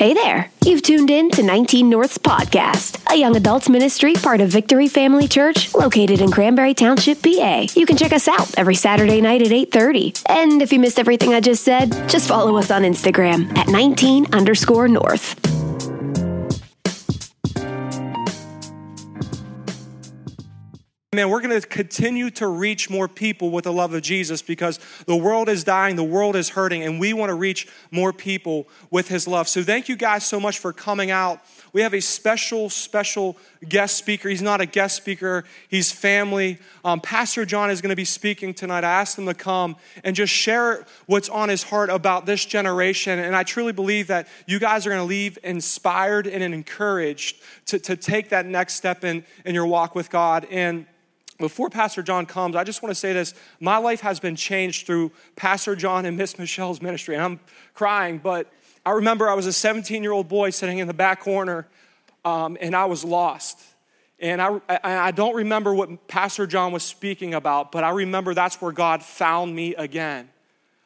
Hey there. You've tuned in to 19 North's podcast, a young adults ministry part of Victory Family Church located in Cranberry Township, PA. You can check us out every Saturday night at 8:30. And if you missed everything I just said, just follow us on Instagram at 19 underscore North. Man, we're going to continue to reach more people with the love of Jesus because the world is dying, the world is hurting, and we want to reach more people with his love. So, thank you guys so much for coming out. We have a special, special guest speaker. He's not a guest speaker, he's family. Um, Pastor John is going to be speaking tonight. I asked him to come and just share what's on his heart about this generation. And I truly believe that you guys are going to leave inspired and encouraged to, to take that next step in, in your walk with God. And before Pastor John comes, I just want to say this. My life has been changed through Pastor John and Miss Michelle's ministry. And I'm crying, but I remember I was a 17 year old boy sitting in the back corner um, and I was lost. And I, I don't remember what Pastor John was speaking about, but I remember that's where God found me again.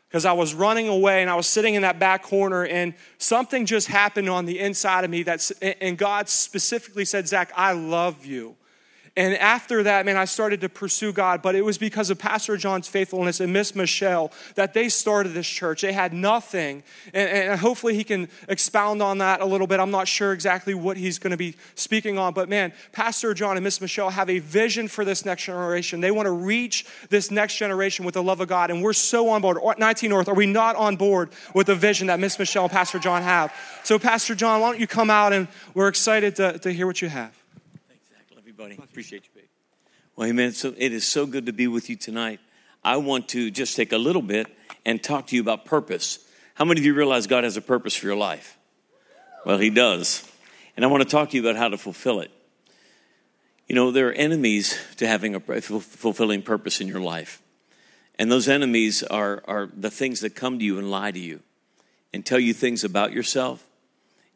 Because I was running away and I was sitting in that back corner, and something just happened on the inside of me. That's, and God specifically said, Zach, I love you. And after that, man, I started to pursue God, but it was because of Pastor John's faithfulness and Miss Michelle that they started this church. They had nothing. And, and, hopefully he can expound on that a little bit. I'm not sure exactly what he's going to be speaking on, but man, Pastor John and Miss Michelle have a vision for this next generation. They want to reach this next generation with the love of God, and we're so on board. 19 North, are we not on board with the vision that Miss Michelle and Pastor John have? So, Pastor John, why don't you come out and we're excited to, to hear what you have buddy. Appreciate you, babe. Well, amen. So it is so good to be with you tonight. I want to just take a little bit and talk to you about purpose. How many of you realize God has a purpose for your life? Well, He does. And I want to talk to you about how to fulfill it. You know, there are enemies to having a fulfilling purpose in your life. And those enemies are, are the things that come to you and lie to you and tell you things about yourself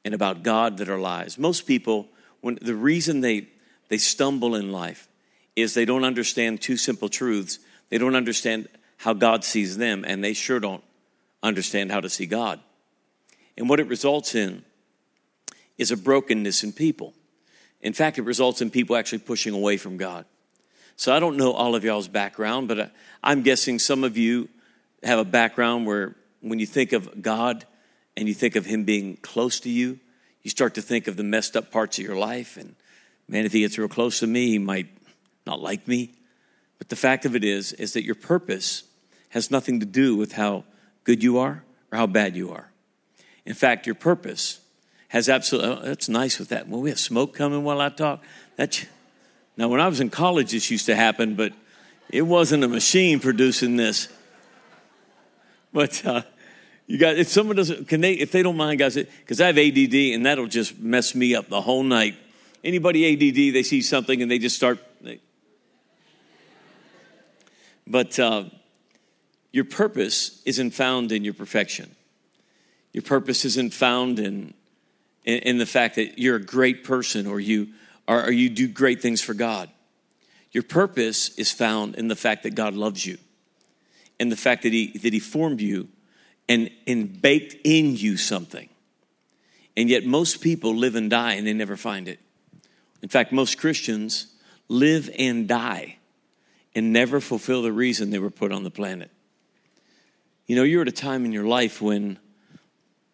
and about God that are lies. Most people, when the reason they they stumble in life is they don't understand two simple truths. They don't understand how God sees them, and they sure don't understand how to see God. And what it results in is a brokenness in people. In fact, it results in people actually pushing away from God. So I don't know all of y'all's background, but uh, I'm guessing some of you have a background where when you think of God and you think of Him being close to you, you start to think of the messed up parts of your life and Man, if he gets real close to me, he might not like me. But the fact of it is, is that your purpose has nothing to do with how good you are or how bad you are. In fact, your purpose has absolutely, oh, that's nice with that. Well, we have smoke coming while I talk. That's, now, when I was in college, this used to happen, but it wasn't a machine producing this. But uh, you got, if someone doesn't, can they, if they don't mind, guys, because I have ADD and that'll just mess me up the whole night Anybody ADD, they see something and they just start. They... But uh, your purpose isn't found in your perfection. Your purpose isn't found in, in, in the fact that you're a great person or you, or, or you do great things for God. Your purpose is found in the fact that God loves you and the fact that He, that he formed you and, and baked in you something. And yet, most people live and die and they never find it. In fact, most Christians live and die and never fulfill the reason they were put on the planet. You know, you're at a time in your life when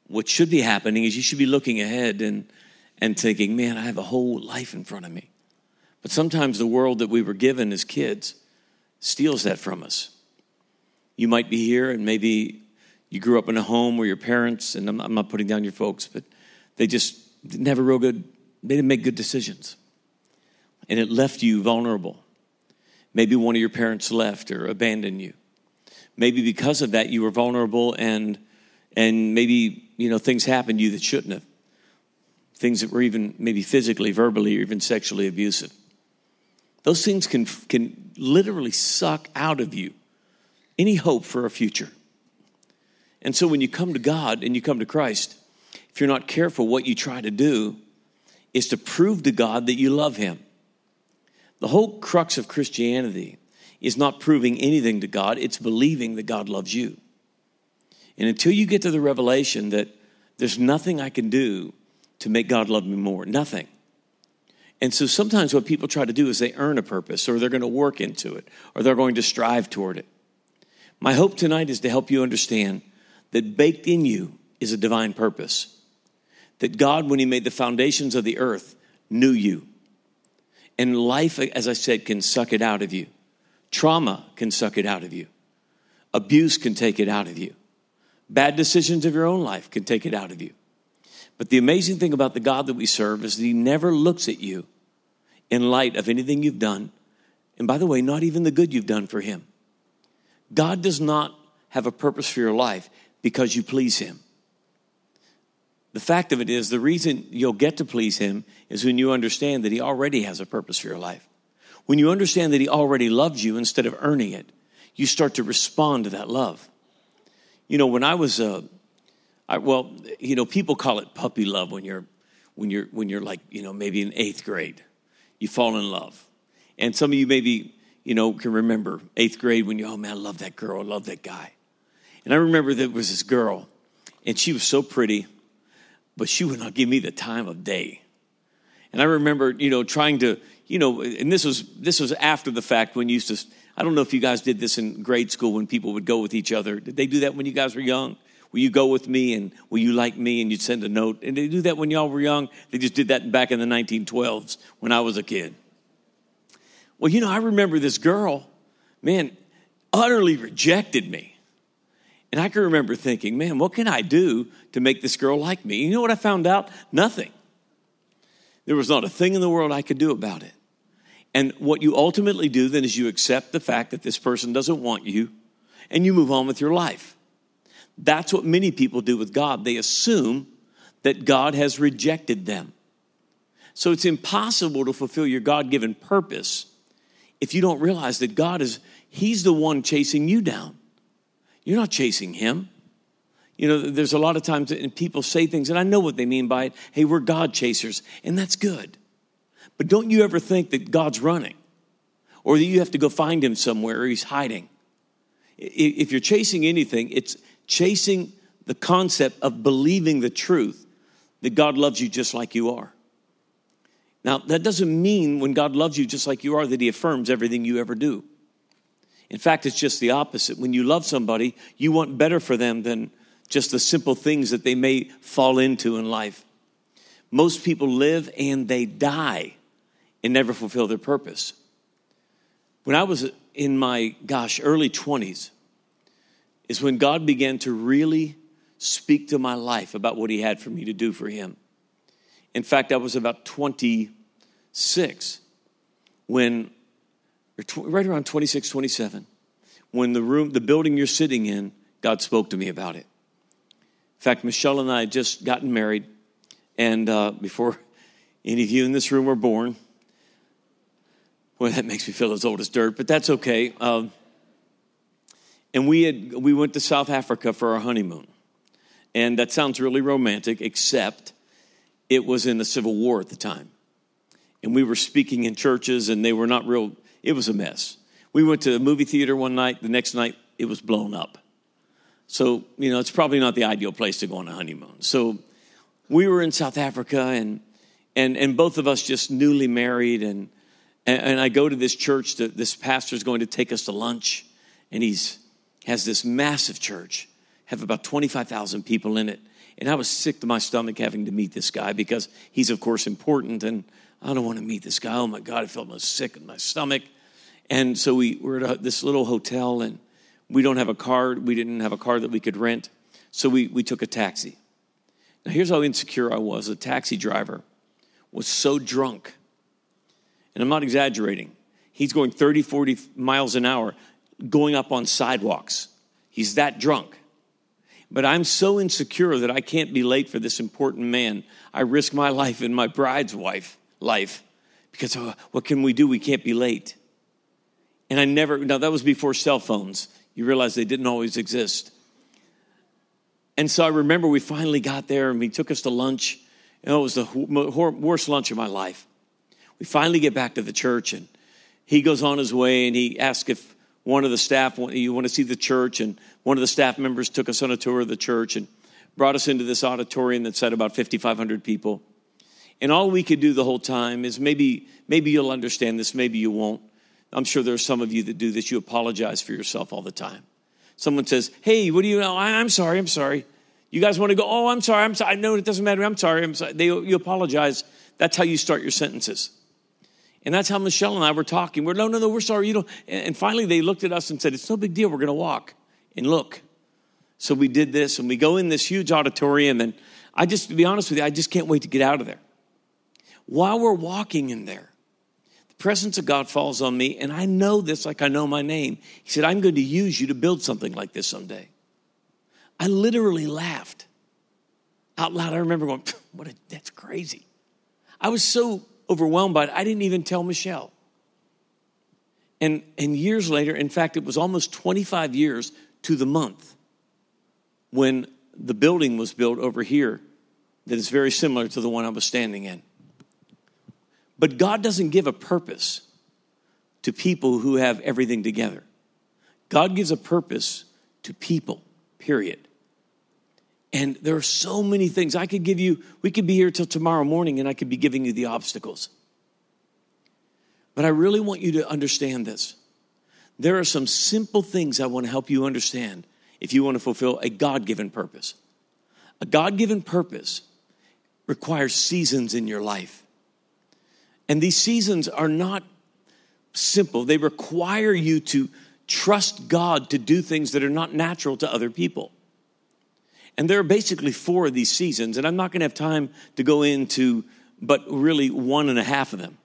what should be happening is you should be looking ahead and, and thinking, man, I have a whole life in front of me. But sometimes the world that we were given as kids steals that from us. You might be here and maybe you grew up in a home where your parents, and I'm, I'm not putting down your folks, but they just a real good they didn't make good decisions. And it left you vulnerable. Maybe one of your parents left or abandoned you. Maybe because of that you were vulnerable and and maybe you know things happened to you that shouldn't have. Things that were even maybe physically, verbally, or even sexually abusive. Those things can can literally suck out of you any hope for a future. And so when you come to God and you come to Christ, if you're not careful, what you try to do is to prove to God that you love Him. The whole crux of Christianity is not proving anything to God, it's believing that God loves you. And until you get to the revelation that, There's nothing I can do to make God love me more. Nothing. And so sometimes what people try to do is they earn a purpose or they're going to work into it or they're going to strive toward it. My hope tonight is to help you understand that baked in you is a divine purpose. That God, when He made the foundations of the earth, knew you. And life, as I said, can suck it out of you. Trauma can suck it out of you. Abuse can take it out of you. Bad decisions of your own life can take it out of you. But the amazing thing about the God that we serve is that He never looks at you in light of anything you've done. And by the way, not even the good you've done for Him. God does not have a purpose for your life because you please Him. The fact of it is, the reason you'll get to please Him is when you understand that He already has a purpose for your life. When you understand that He already loves you instead of earning it, you start to respond to that love. You know, when I was, uh, I, well, you know, people call it puppy love when you're, when you're, when you're like, you know, maybe in eighth grade, you fall in love, and some of you maybe, you know, can remember eighth grade when you, oh man, I love that girl, I love that guy, and I remember there was this girl, and she was so pretty, but she would not give me the time of day, and I remember, you know, trying to, you know, and this was this was after the fact when you used to I don't know if you guys did this in grade school when people would go with each other. Did they do that when you guys were young? Will you go with me and will you like me? And you'd send a note. And they do that when y'all were young. They just did that back in the 1912s when I was a kid. Well, you know, I remember this girl, man, utterly rejected me. And I can remember thinking, man, what can I do to make this girl like me? You know what I found out? Nothing. There was not a thing in the world I could do about it. And what you ultimately do then is you accept the fact that this person doesn't want you and you move on with your life. That's what many people do with God. They assume that God has rejected them. So it's impossible to fulfill your God given purpose if you don't realize that God is, He's the one chasing you down. You're not chasing Him. You know, there's a lot of times that people say things, and I know what they mean by it. Hey, we're God chasers, and that's good. But don't you ever think that God's running or that you have to go find him somewhere or he's hiding. If you're chasing anything, it's chasing the concept of believing the truth that God loves you just like you are. Now, that doesn't mean when God loves you just like you are that he affirms everything you ever do. In fact, it's just the opposite. When you love somebody, you want better for them than just the simple things that they may fall into in life. Most people live and they die and never fulfill their purpose. When I was in my, gosh, early 20s, is when God began to really speak to my life about what He had for me to do for Him. In fact, I was about 26 when, right around 26, 27, when the room, the building you're sitting in, God spoke to me about it. In fact, Michelle and I had just gotten married, and uh, before any of you in this room were born, well, that makes me feel as old as dirt, but that's okay. Um, and we had we went to South Africa for our honeymoon, and that sounds really romantic, except it was in the Civil War at the time, and we were speaking in churches, and they were not real. It was a mess. We went to a movie theater one night. The next night, it was blown up. So you know, it's probably not the ideal place to go on a honeymoon. So we were in South Africa, and and and both of us just newly married and and, I go to this church, to, this pastor is going to take us to lunch, and he's has this massive church, have about 25,000 people in it. And I was sick to my stomach having to meet this guy because he's, of course, important. And I don't want to meet this guy. Oh my God, I felt most sick in my stomach. And so we were at this little hotel, and we don't have a car. We didn't have a car that we could rent. So we, we took a taxi. Now, here's how insecure I was the taxi driver was so drunk and I'm not exaggerating. He's going 30, 40 miles an hour going up on sidewalks. He's that drunk. But I'm so insecure that I can't be late for this important man. I risk my life and my bride's wife life because oh, what can we do? We can't be late. And I never, now that was before cell phones. You realize they didn't always exist. And so I remember we finally got there and he took us to lunch. And it was the worst lunch of my life we finally get back to the church and he goes on his way and he asks if one of the staff you want to see the church and one of the staff members took us on a tour of the church and brought us into this auditorium that said about 5,500 people. And all we could do the whole time is maybe, maybe you'll understand this, maybe you won't. I'm sure there are some of you that do this. You apologize for yourself all the time. Someone says, Hey, what do you know? I'm sorry, I'm sorry. You guys want to go, Oh, I'm sorry, I'm sorry. I know it doesn't matter. I'm sorry, I'm sorry. They, you apologize. That's how you start your sentences. And that's how Michelle and I were talking. We're, no, no, no, we're sorry. You don't. And finally, they looked at us and said, It's no big deal. We're going to walk and look. So we did this, and we go in this huge auditorium. And I just, to be honest with you, I just can't wait to get out of there. While we're walking in there, the presence of God falls on me, and I know this like I know my name. He said, I'm going to use you to build something like this someday. I literally laughed out loud. I remember going, what a, that's crazy. I was so overwhelmed by it, I didn't even tell Michelle. And, and years later, in fact, it was almost 25 years to the month when the building was built over here that is very similar to the one I was standing in. But God doesn't give a purpose to people who have everything together. God gives a purpose to people, period. And there are so many things I could give you. We could be here till tomorrow morning and I could be giving you the obstacles. But I really want you to understand this. There are some simple things I want to help you understand if you want to fulfill a God given purpose. A God given purpose requires seasons in your life. And these seasons are not simple, they require you to trust God to do things that are not natural to other people. And there are basically four of these seasons, and I'm not going to have time to go into but really one and a half of them.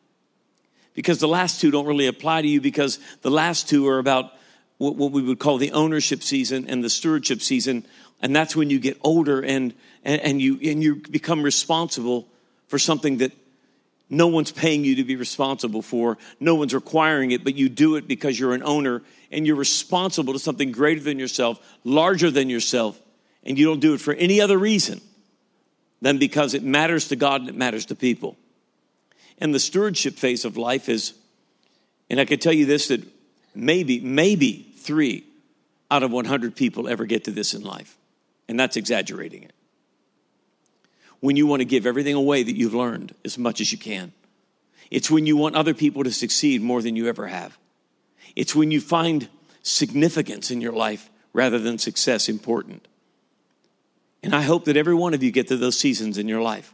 Because the last two don't really apply to you because the last two are about what, we would call the ownership season and the stewardship season. And that's when you get older and, and, and you, and you become responsible for something that no one's paying you to be responsible for. No one's requiring it, but you do it because you're an owner and you're responsible to something greater than yourself, larger than yourself, and you don't do it for any other reason than because it matters to God and it matters to people. And the stewardship phase of life is, and I can tell you this that maybe, maybe three out of 100 people ever get to this in life. And that's exaggerating it when you want to give everything away that you've learned as much as you can. It's when you want other people to succeed more than you ever have. It's when you find significance in your life rather than success important. And I hope that every one of you get to those seasons in your life.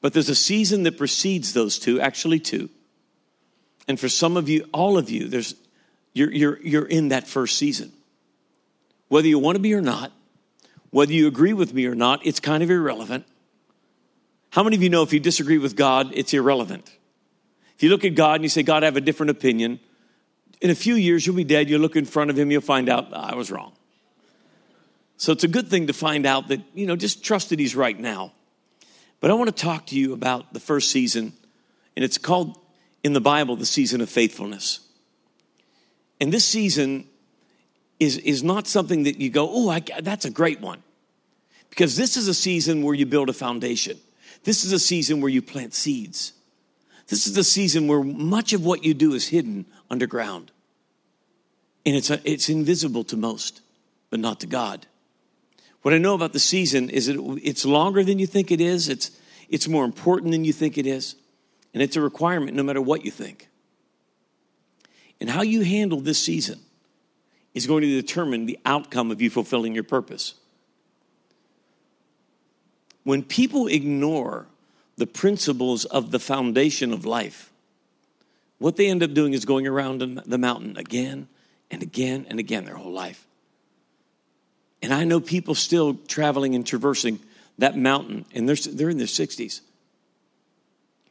But there's a season that precedes those two, actually two. And for some of you, all of you, there's you're, you're, you're in that first season. Whether you want to be or not, whether you agree with me or not, it's kind of irrelevant. How many of you know if you disagree with God, it's irrelevant? If you look at God and you say, God, I have a different opinion, in a few years you'll be dead, you'll look in front of Him, you'll find out ah, I was wrong. So it's a good thing to find out that, you know, just trust that He's right now. But I want to talk to you about the first season, and it's called in the Bible the season of faithfulness. And this season is, is not something that you go, oh, that's a great one. Because this is a season where you build a foundation. This is a season where you plant seeds. This is the season where much of what you do is hidden underground. And it's, a, it's invisible to most, but not to God. What I know about the season is that it's longer than you think it is, it's, it's more important than you think it is, and it's a requirement no matter what you think. And how you handle this season is going to determine the outcome of you fulfilling your purpose. When people ignore the principles of the foundation of life, what they end up doing is going around the mountain again and again and again their whole life. And I know people still traveling and traversing that mountain, and they're, they're in their 60s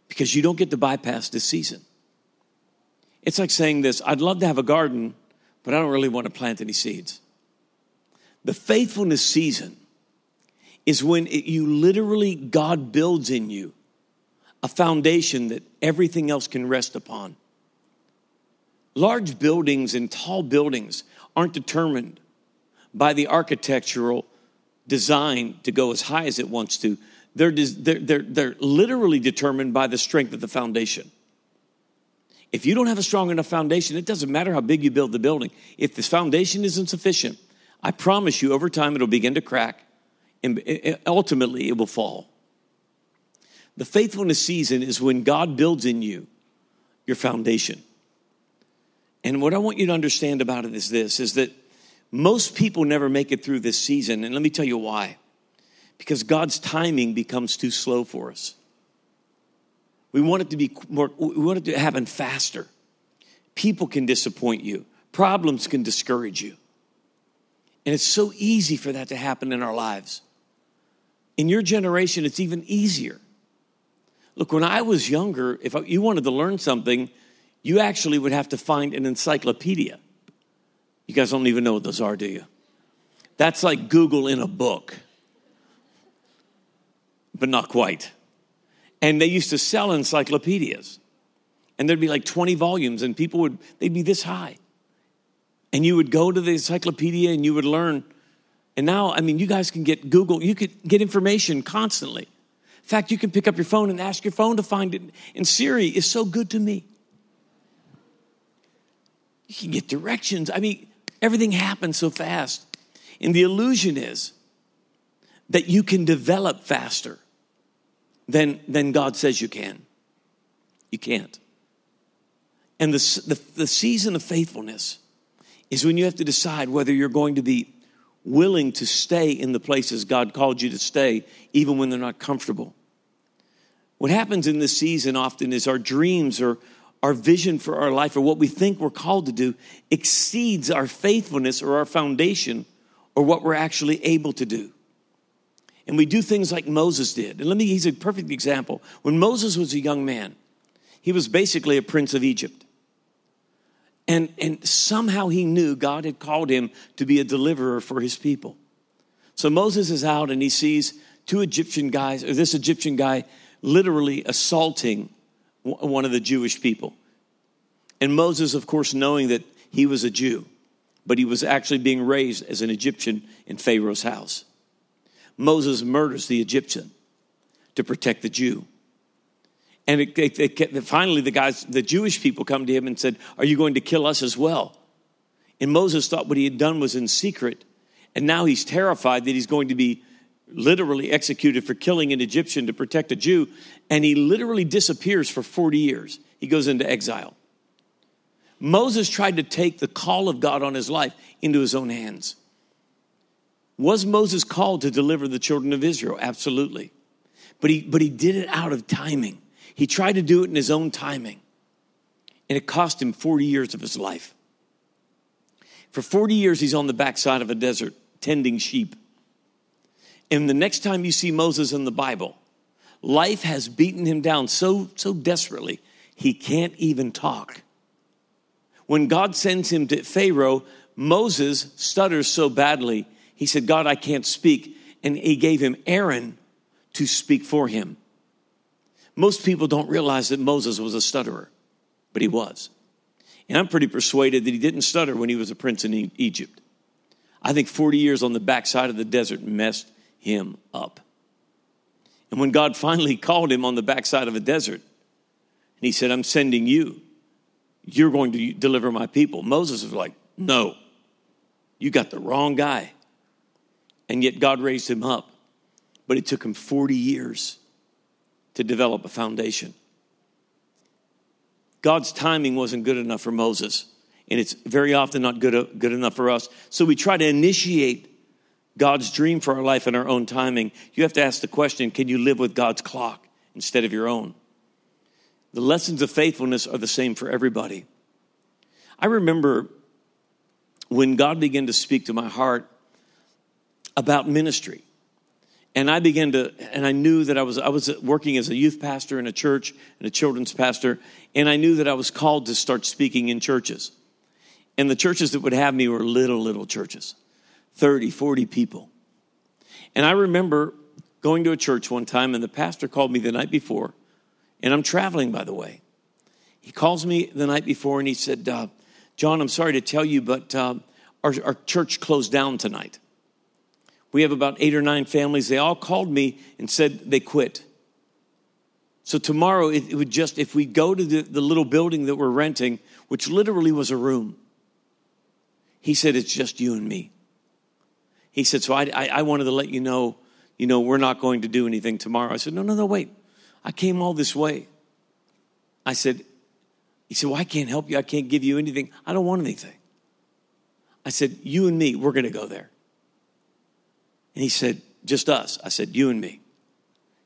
because you don't get to bypass this season. It's like saying this I'd love to have a garden, but I don't really want to plant any seeds. The faithfulness season is when it, you literally, God builds in you a foundation that everything else can rest upon. Large buildings and tall buildings aren't determined by the architectural design to go as high as it wants to. They're, they're, they're, they're literally determined by the strength of the foundation. If you don't have a strong enough foundation, it doesn't matter how big you build the building. If this foundation isn't sufficient, I promise you over time it'll begin to crack and eh, eh, ultimately it will fall. The faithfulness season is when God builds in you your foundation. And what I want you to understand about it is this is that most people never make it through this season. And let me tell you why. Because God's timing becomes too slow for us. We want it to be more, we want it to happen faster. People can disappoint you, problems can discourage you. And it's so easy for that to happen in our lives. In your generation, it's even easier. Look, when I was younger, if you wanted to learn something, you actually would have to find an encyclopedia. You guys don't even know what those are, do you? That's like Google in a book, but not quite. And they used to sell encyclopedias, and there'd be like 20 volumes, and people would, they'd be this high. And you would go to the encyclopedia and you would learn. And now, I mean, you guys can get Google, you could get information constantly. In fact, you can pick up your phone and ask your phone to find it. And Siri is so good to me. You can get directions. I mean, everything happens so fast. And the illusion is that you can develop faster than, than God says you can. You can't. And the, the, the season of faithfulness is when you have to decide whether you're going to be willing to stay in the places God called you to stay, even when they're not comfortable. What happens in this season often is our dreams or our vision for our life or what we think we're called to do exceeds our faithfulness or our foundation or what we're actually able to do. And we do things like Moses did. And let me, he's a perfect example. When Moses was a young man, he was basically a prince of Egypt. And, and somehow he knew God had called him to be a deliverer for his people. So Moses is out and he sees two Egyptian guys, or this Egyptian guy literally assaulting one of the Jewish people. And Moses, of course, knowing that he was a Jew, but he was actually being raised as an Egyptian in Pharaoh's house. Moses murders the Egyptian to protect the Jew. And it, it, it, finally, the guys, the Jewish people come to him and said, Are you going to kill us as well? And Moses thought what he had done was in secret. And now he's terrified that he's going to be literally executed for killing an Egyptian to protect a Jew, and he literally disappears for 40 years. He goes into exile. Moses tried to take the call of God on his life into his own hands. Was Moses called to deliver the children of Israel? Absolutely. But he, but he did it out of timing. He tried to do it in his own timing, and it cost him 40 years of his life. For 40 years, he's on the backside of a desert tending sheep. And the next time you see Moses in the Bible, life has beaten him down so, so desperately, he can't even talk. When God sends him to Pharaoh, Moses stutters so badly, he said, God, I can't speak. And he gave him Aaron to speak for him. Most people don't realize that Moses was a stutterer, but he was. And I'm pretty persuaded that he didn't stutter when he was a prince in Egypt. I think 40 years on the backside of the desert messed him up. And when God finally called him on the backside of a desert, and he said, I'm sending you, you're going to deliver my people. Moses was like, No, you got the wrong guy. And yet God raised him up. But it took him 40 years to develop a foundation. God's timing wasn't good enough for Moses, and it's very often not good, good enough for us. So we try to initiate God's dream for our life in our own timing, you have to ask the question can you live with God's clock instead of your own? The lessons of faithfulness are the same for everybody. I remember when God began to speak to my heart about ministry. And I began to, and I knew that I was, I was working as a youth pastor in a church and a children's pastor, and I knew that I was called to start speaking in churches. And the churches that would have me were little, little churches. 30, 40 people. And I remember going to a church one time, and the pastor called me the night before, and I'm traveling, by the way. He calls me the night before, and he said, uh, John, I'm sorry to tell you, but uh, our, our church closed down tonight. We have about eight or nine families. They all called me and said they quit. So tomorrow, it, would just, if we go to the, the little building that we're renting, which literally was a room, he said, it's just you and me. He said, So I, I, I wanted to let you know you know, we're not going to do anything tomorrow. I said, no, no, no, wait. I came all this way. I said, he said, well, I can't help you. I can't give you anything. I don't want anything. I said, you and me, we're going to go there. And he said, just us. I said, you and me.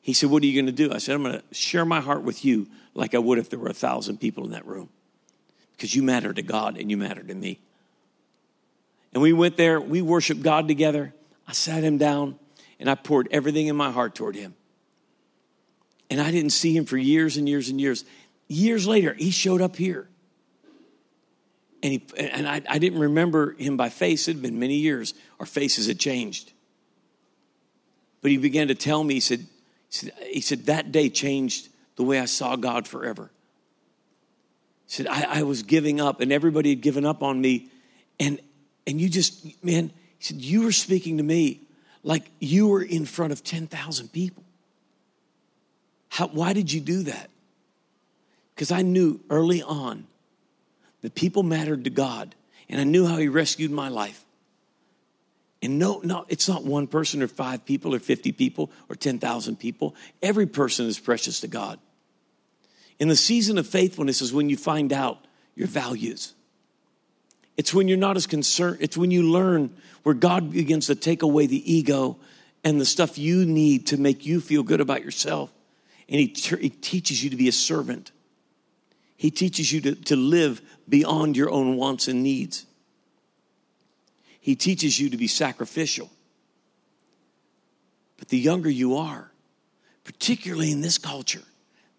He said, what are you going to do? I said, I'm going to share my heart with you like I would if there were a thousand people in that room because you matter to God and you matter to me. And we went there, we worshiped God together. I sat him down and I poured everything in my heart toward him. And I didn't see him for years and years and years. Years later, he showed up here. And, he, and I, I didn't remember him by face. It had been many years. Our faces had changed. But he began to tell me, he said, he said, that day changed the way I saw God forever. He said, I, I was giving up and everybody had given up on me. And, and you just, man, he said, you were speaking to me like you were in front of 10,000 people. How, why did you do that? Because I knew early on that people mattered to God, and I knew how He rescued my life. And no, no, it's not one person or five people or 50 people or 10,000 people. Every person is precious to God. In the season of faithfulness is when you find out your values. It's when you're not as concerned, it's when you learn where God begins to take away the ego and the stuff you need to make you feel good about yourself. And He, he teaches you to be a servant, He teaches you to, to live beyond your own wants and needs. He teaches you to be sacrificial. But the younger you are, particularly in this culture,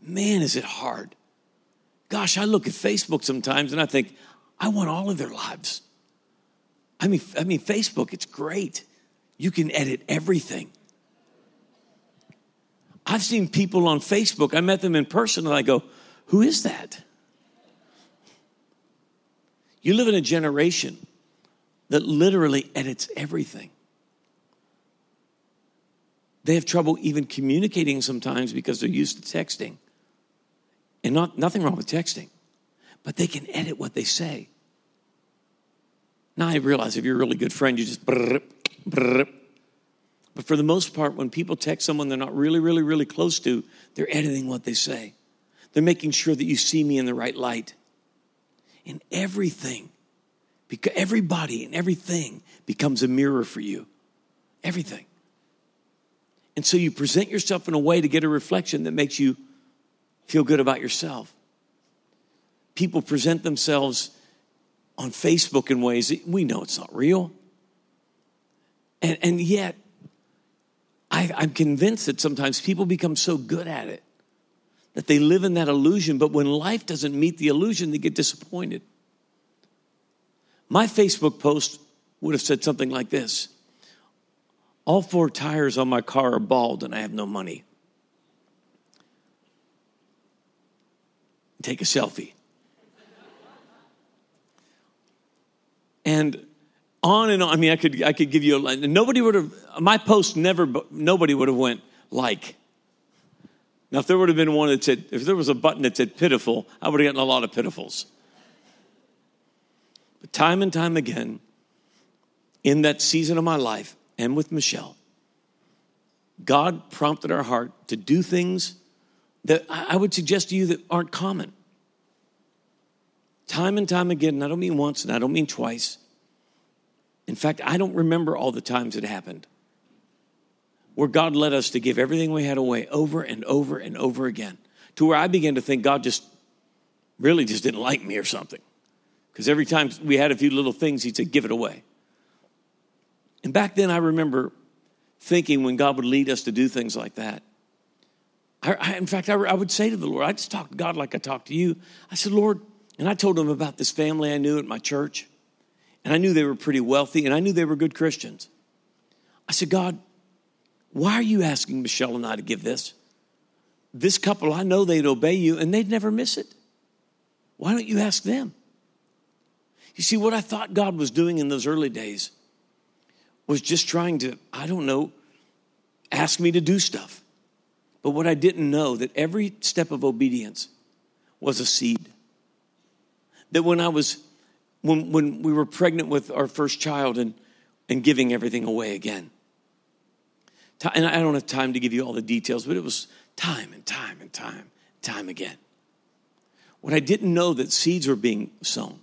man, is it hard. Gosh, I look at Facebook sometimes and I think, I want all of their lives. I mean, I mean, Facebook, it's great. You can edit everything. I've seen people on Facebook, I met them in person, and I go, Who is that? You live in a generation that literally edits everything. They have trouble even communicating sometimes because they're used to texting. And not, nothing wrong with texting, but they can edit what they say. Now I realize if you're a really good friend, you just brrr, brrr. But for the most part, when people text someone they're not really, really, really close to, they're editing what they say. They're making sure that you see me in the right light. In everything, because everybody and everything becomes a mirror for you. Everything. And so you present yourself in a way to get a reflection that makes you feel good about yourself. People present themselves on Facebook in ways that we know it's not real. And, and yet, I, I'm convinced that sometimes people become so good at it that they live in that illusion, but when life doesn't meet the illusion, they get disappointed. My Facebook post would have said something like this All four tires on my car are bald and I have no money. take a selfie. and on and on. I mean, I could I could give you a line. Nobody would have my post never. Nobody would have went like. Now, if there would have been one that said, if there was a button that said pitiful, I would have gotten a lot of pitifuls. Time and time again, in that season of my life and with Michelle, God prompted our heart to do things that I would suggest to you that aren't common. Time and time again, and I don't mean once and I don't mean twice. In fact, I don't remember all the times it happened where God led us to give everything we had away over and over and over again to where I began to think God just really just didn't like me or something. Because every time we had a few little things, He'd say, give it away. And back then, I remember thinking when God would lead us to do things like that. I, I, in fact, I, I would say to the Lord, I just talked to God like I talked to you. I said, Lord, and I told him about this family I knew at my church. And I knew they were pretty wealthy and I knew they were good Christians. I said, God, why are you asking Michelle and I to give this? This couple, I know they'd obey you and they'd never miss it. Why don't you ask them? You see, what I thought God was doing in those early days was just trying to, I don't know, ask me to do stuff. But what I didn't know that every step of obedience was a seed that when I was, when, when we were pregnant with our first child and, and giving everything away again, And I don't have time to give you all the details, but it was time and time and time, time again. What I didn't know that seeds were being sown,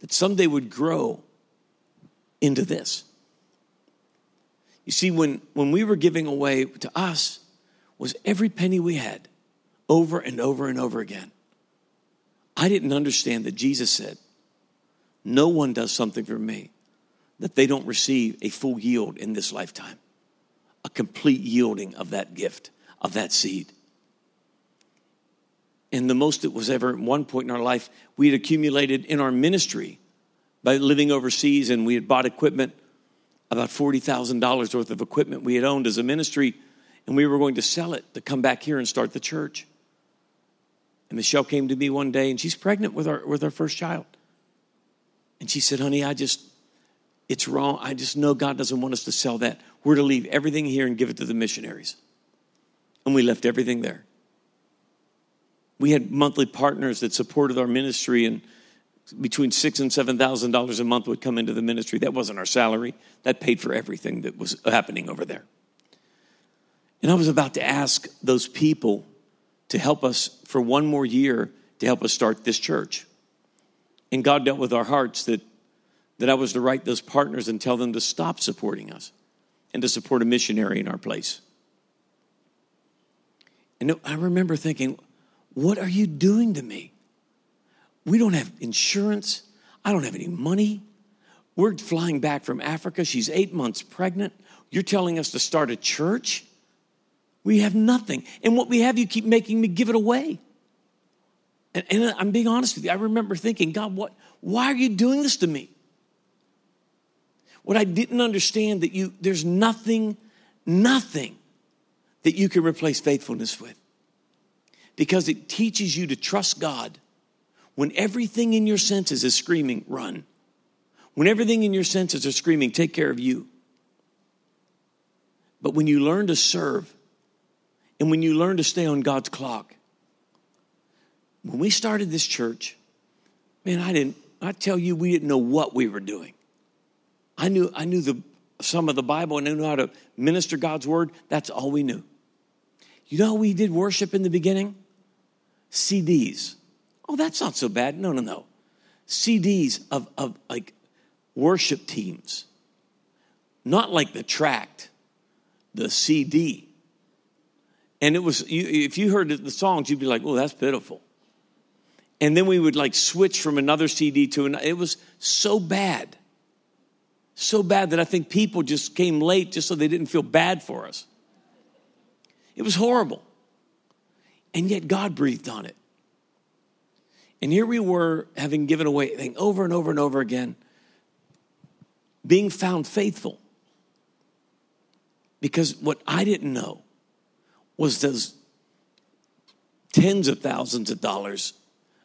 that someday would grow into this. You see, when, when we were giving away to us, was every penny we had over and over and over again. I didn't understand that Jesus said, No one does something for me that they don't receive a full yield in this lifetime, a complete yielding of that gift, of that seed. And the most it was ever at one point in our life, we had accumulated in our ministry by living overseas and we had bought equipment, about $40,000 worth of equipment we had owned as a ministry, and we were going to sell it to come back here and start the church. And Michelle came to me one day and she's pregnant with our, with our first child. And she said, honey, I just, it's wrong. I just know God doesn't want us to sell that. We're to leave everything here and give it to the missionaries. And we left everything there. We had monthly partners that supported our ministry, and between six and seven thousand dollars a month would come into the ministry. That wasn't our salary. That paid for everything that was happening over there. And I was about to ask those people to help us for one more year to help us start this church. And God dealt with our hearts that, that I was to write those partners and tell them to stop supporting us and to support a missionary in our place. And I remember thinking, what are you doing to me? We don't have insurance. I don't have any money. We're flying back from Africa. She's eight months pregnant. You're telling us to start a church? We have nothing. And what we have, you keep making me give it away. And, and I'm being honest with you. I remember thinking, God, what, why are you doing this to me? What I didn't understand that you, there's nothing, nothing that you can replace faithfulness with. Because it teaches you to trust God when everything in your senses is screaming, run. When everything in your senses are screaming, take care of you. But when you learn to serve, and when you learn to stay on God's clock, when we started this church, man, I didn't, I tell you, we didn't know what we were doing. I knew, I knew the, some of the Bible and I knew how to minister God's word. That's all we knew. You know we did worship in the beginning? CDs. Oh, that's not so bad. No, no, no. CDs of, of like worship teams. Not like the tract, the CD. And it was, you, if you heard the songs, you'd be like, oh, that's pitiful. And then we would like switch from another CD to another. It was so bad. So bad that I think people just came late just so they didn't feel bad for us. It was horrible. And yet God breathed on it. And here we were having given away thing over and over and over again, being found faithful. Because what I didn't know was those tens of thousands of dollars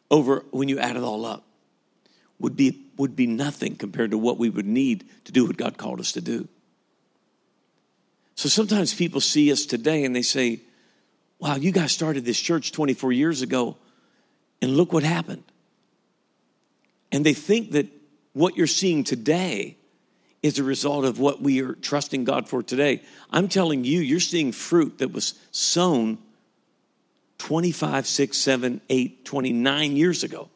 over when you add it all up would be would be nothing compared to what we would need to do what God called us to do. So sometimes people see us today and they say, "Wow, you guys started this church 24 years ago and look what happened." And they think that what you're seeing today is a result of what we are trusting God for today. I'm telling you, you're seeing fruit that was sown 25, 6, 7, 8, 29 years ago.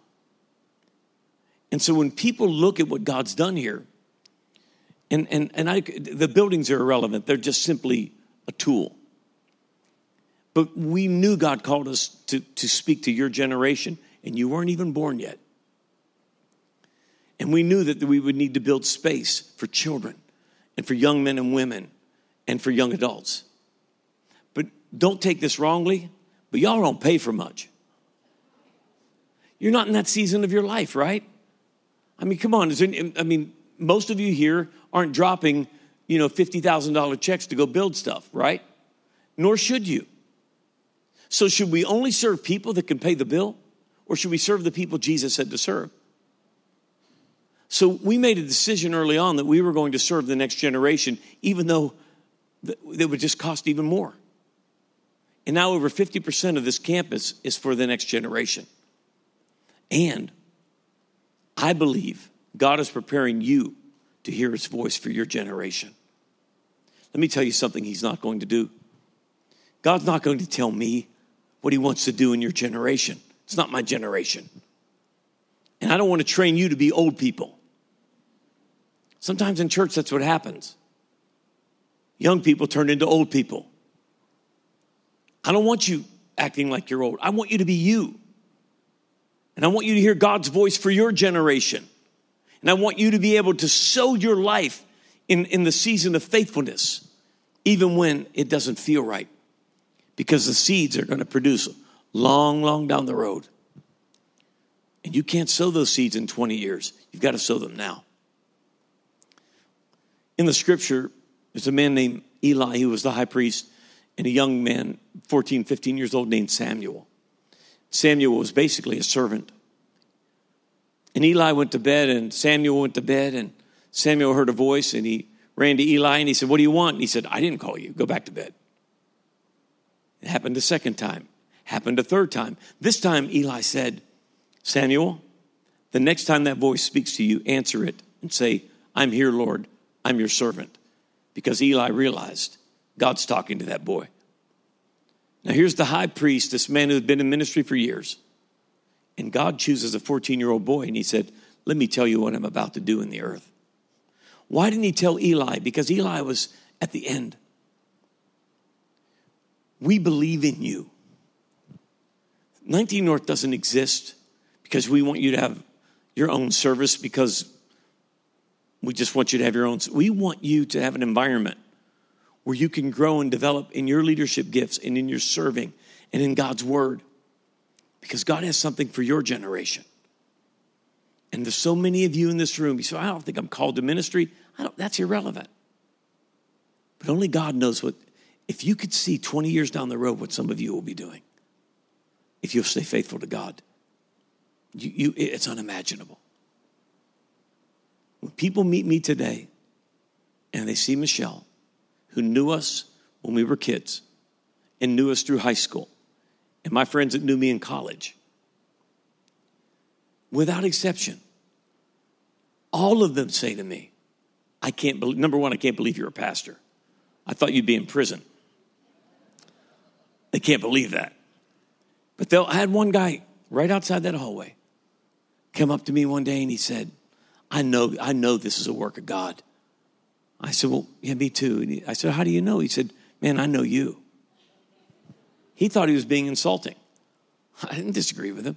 And so when people look at what God's done here, and, and, and I, the buildings are irrelevant, they're just simply a tool. But we knew God called us to, to speak to your generation, and you weren't even born yet. And we knew that we would need to build space for children and for young men and women and for young adults. But don't take this wrongly, but y'all don't pay for much. You're not in that season of your life, right? I mean, come on. There, I mean, most of you here aren't dropping, you know, $50,000 checks to go build stuff, right? Nor should you. So, should we only serve people that can pay the bill? Or should we serve the people Jesus said to serve? So we made a decision early on that we were going to serve the next generation, even though it would just cost even more. And now over 50% of this campus is for the next generation. And I believe God is preparing you to hear his voice for your generation. Let me tell you something he's not going to do. God's not going to tell me what he wants to do in your generation. It's not my generation. And I don't want to train you to be old people. Sometimes in church, that's what happens. Young people turn into old people. I don't want you acting like you're old. I want you to be you. And I want you to hear God's voice for your generation. And I want you to be able to sow your life in, in the season of faithfulness, even when it doesn't feel right, because the seeds are going to produce long, long down the road. And you can't sow those seeds in 20 years. You've got to sow them now. In the scripture, there's a man named Eli who was the high priest, and a young man, 14, 15 years old, named Samuel. Samuel was basically a servant. And Eli went to bed, and Samuel went to bed, and Samuel heard a voice, and he ran to Eli and he said, What do you want? And he said, I didn't call you. Go back to bed. It happened a second time, happened a third time. This time, Eli said, Samuel, the next time that voice speaks to you, answer it and say, I'm here, Lord. I'm your servant. Because Eli realized God's talking to that boy. Now, here's the high priest, this man who had been in ministry for years. And God chooses a 14 year old boy, and he said, Let me tell you what I'm about to do in the earth. Why didn't he tell Eli? Because Eli was at the end. We believe in you. 19 North doesn't exist because we want you to have your own service because we just want you to have your own. We want you to have an environment where you can grow and develop in your leadership gifts and in your serving and in God's word because God has something for your generation. And there's so many of you in this room, you say, I don't think I'm called to ministry. I don't. that's irrelevant. But only God knows what, if you could see 20 years down the road what some of you will be doing, if you'll stay faithful to God, you, you, it's unimaginable. When people meet me today and they see Michelle, who knew us when we were kids and knew us through high school, and my friends that knew me in college, without exception, all of them say to me, I can't believe, number one, I can't believe you're a pastor. I thought you'd be in prison. They can't believe that. But they'll, I had one guy right outside that hallway come up to me one day and he said, I know, I know this is a work of God. I said, Well, yeah, me too. He, I said, How do you know? He said, Man, I know you. He thought he was being insulting. I didn't disagree with him.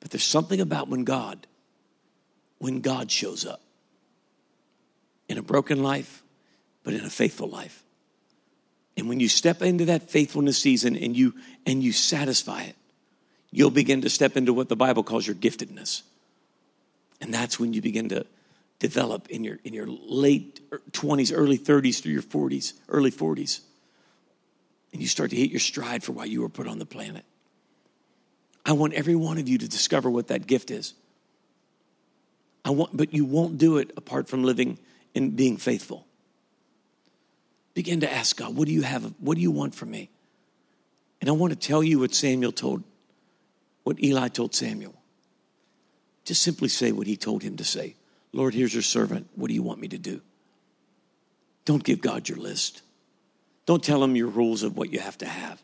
But there's something about when God, when God shows up in a broken life, but in a faithful life. And when you step into that faithfulness season and you and you satisfy it, you'll begin to step into what the Bible calls your giftedness. And that's when you begin to develop in your in your late 20s, early 30s through your 40s, early 40s. And you start to hit your stride for why you were put on the planet. I want every one of you to discover what that gift is. I want, but you won't do it apart from living and being faithful. Begin to ask God, what do you have? What do you want from me? And I want to tell you what Samuel told, what Eli told Samuel. Just simply say what he told him to say. Lord, here's your servant. What do you want me to do? Don't give God your list. Don't tell him your rules of what you have to have.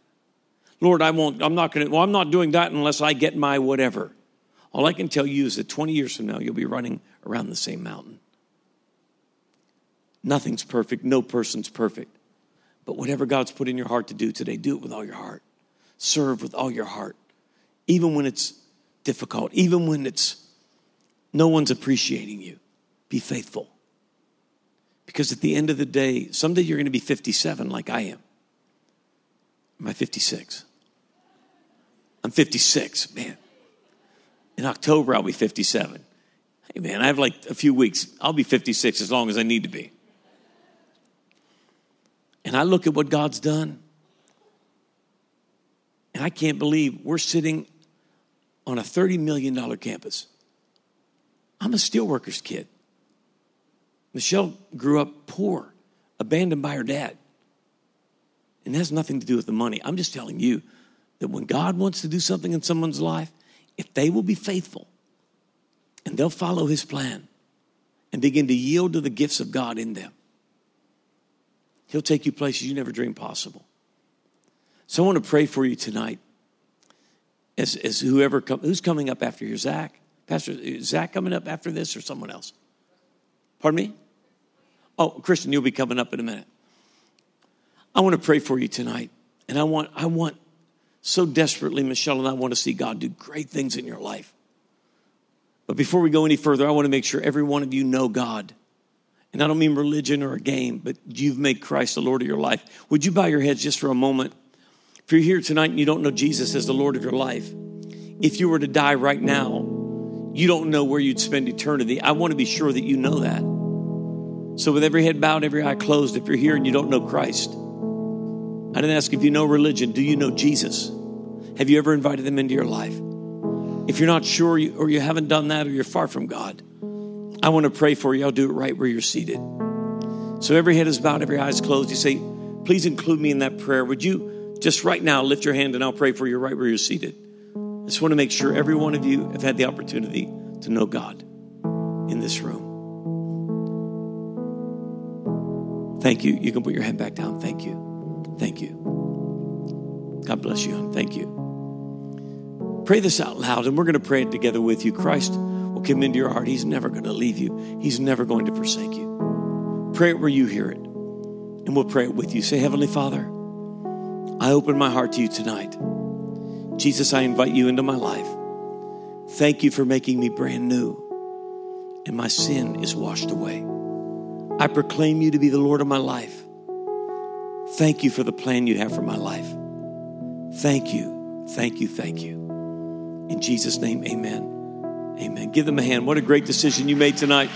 Lord, I won't, I'm not to, well, I'm not doing that unless I get my whatever. All I can tell you is that 20 years from now, you'll be running around the same mountain. Nothing's perfect, no person's perfect. But whatever God's put in your heart to do today, do it with all your heart. Serve with all your heart. Even when it's difficult, even when it's no one's appreciating you, be faithful. Because at the end of the day, someday you're going to be 57 like I am. Am I 56? I'm 56, man. In October, I'll be 57. Hey, man, I have like a few weeks. I'll be 56 as long as I need to be. And I look at what God's done, and I can't believe we're sitting on a $30 million campus. I'm a steelworkers kid. Michelle grew up poor, abandoned by her dad. And has nothing to do with the money. I'm just telling you that when God wants to do something in someone's life, if they will be faithful and they'll follow his plan and begin to yield to the gifts of God in them, He'll take you places you never dreamed possible. So I want to pray for you tonight. As, as whoever come, who's coming up after you, Zach? Pastor is Zach coming up after this or someone else? Pardon me? Oh, Christian, you'll be coming up in a minute. I want to pray for you tonight. And I want, I want so desperately, Michelle and I want to see God do great things in your life. But before we go any further, I want to make sure every one of you know God. And I don't mean religion or a game, but you've made Christ the Lord of your life. Would you bow your heads just for a moment? If you're here tonight and you don't know Jesus as the Lord of your life, if you were to die right now, you don't know where you'd spend eternity. I want to be sure that you know that. So, with every head bowed, every eye closed, if you're here and you don't know Christ, I didn't ask if you know religion. Do you know Jesus? Have you ever invited them into your life? If you're not sure or you haven't done that or you're far from God, I want to pray for you. I'll do it right where you're seated. So every head is bowed, every eye is closed. You say, please include me in that prayer. Would you just right now lift your hand and I'll pray for you right where you're seated? I just want to make sure every one of you have had the opportunity to know God in this room. Thank you. You can put your head back down. Thank you. Thank you. God bless you. Thank you. Pray this out loud, and we're going to pray it together with you. Christ will come into your heart. He's never going to leave you, He's never going to forsake you. Pray it where you hear it, and we'll pray it with you. Say, Heavenly Father, I open my heart to you tonight. Jesus, I invite you into my life. Thank you for making me brand new, and my sin is washed away. I proclaim you to be the Lord of my life. Thank you for the plan you have for my life. Thank you, thank you, thank you. In Jesus' name, amen. Amen. Give them a hand. What a great decision you made tonight.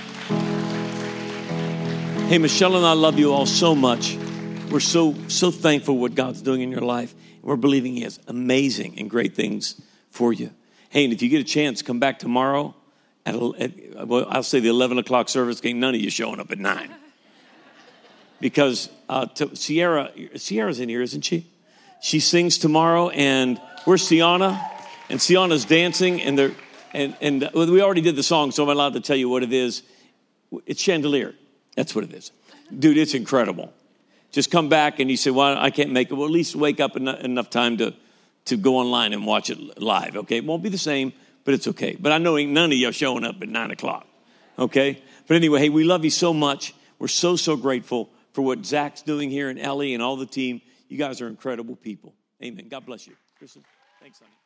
Hey, Michelle and I love you all so much. We're so, so thankful what God's doing in your life. We're believing He has amazing and great things for you. Hey, and if you get a chance, come back tomorrow at, at well, I'll say the 11 o'clock service. Ain't none of you showing up at 9 because uh, to, Sierra, Sierra's in here, isn't she? She sings tomorrow, and where's Sienna? And Sienna's dancing, and they're and and uh, we already did the song, so I'm allowed to tell you what it is. It's Chandelier. That's what it is, dude. It's incredible. Just come back, and you say, "Well, I can't make it." Well, at least wake up enough, enough time to to go online and watch it live. Okay, it won't be the same, but it's okay. But I know none of you are showing up at nine o'clock. Okay, but anyway, hey, we love you so much. We're so so grateful for what Zach's doing here and Ellie and all the team. You guys are incredible people. Amen. God bless you. Kristen, thanks, honey.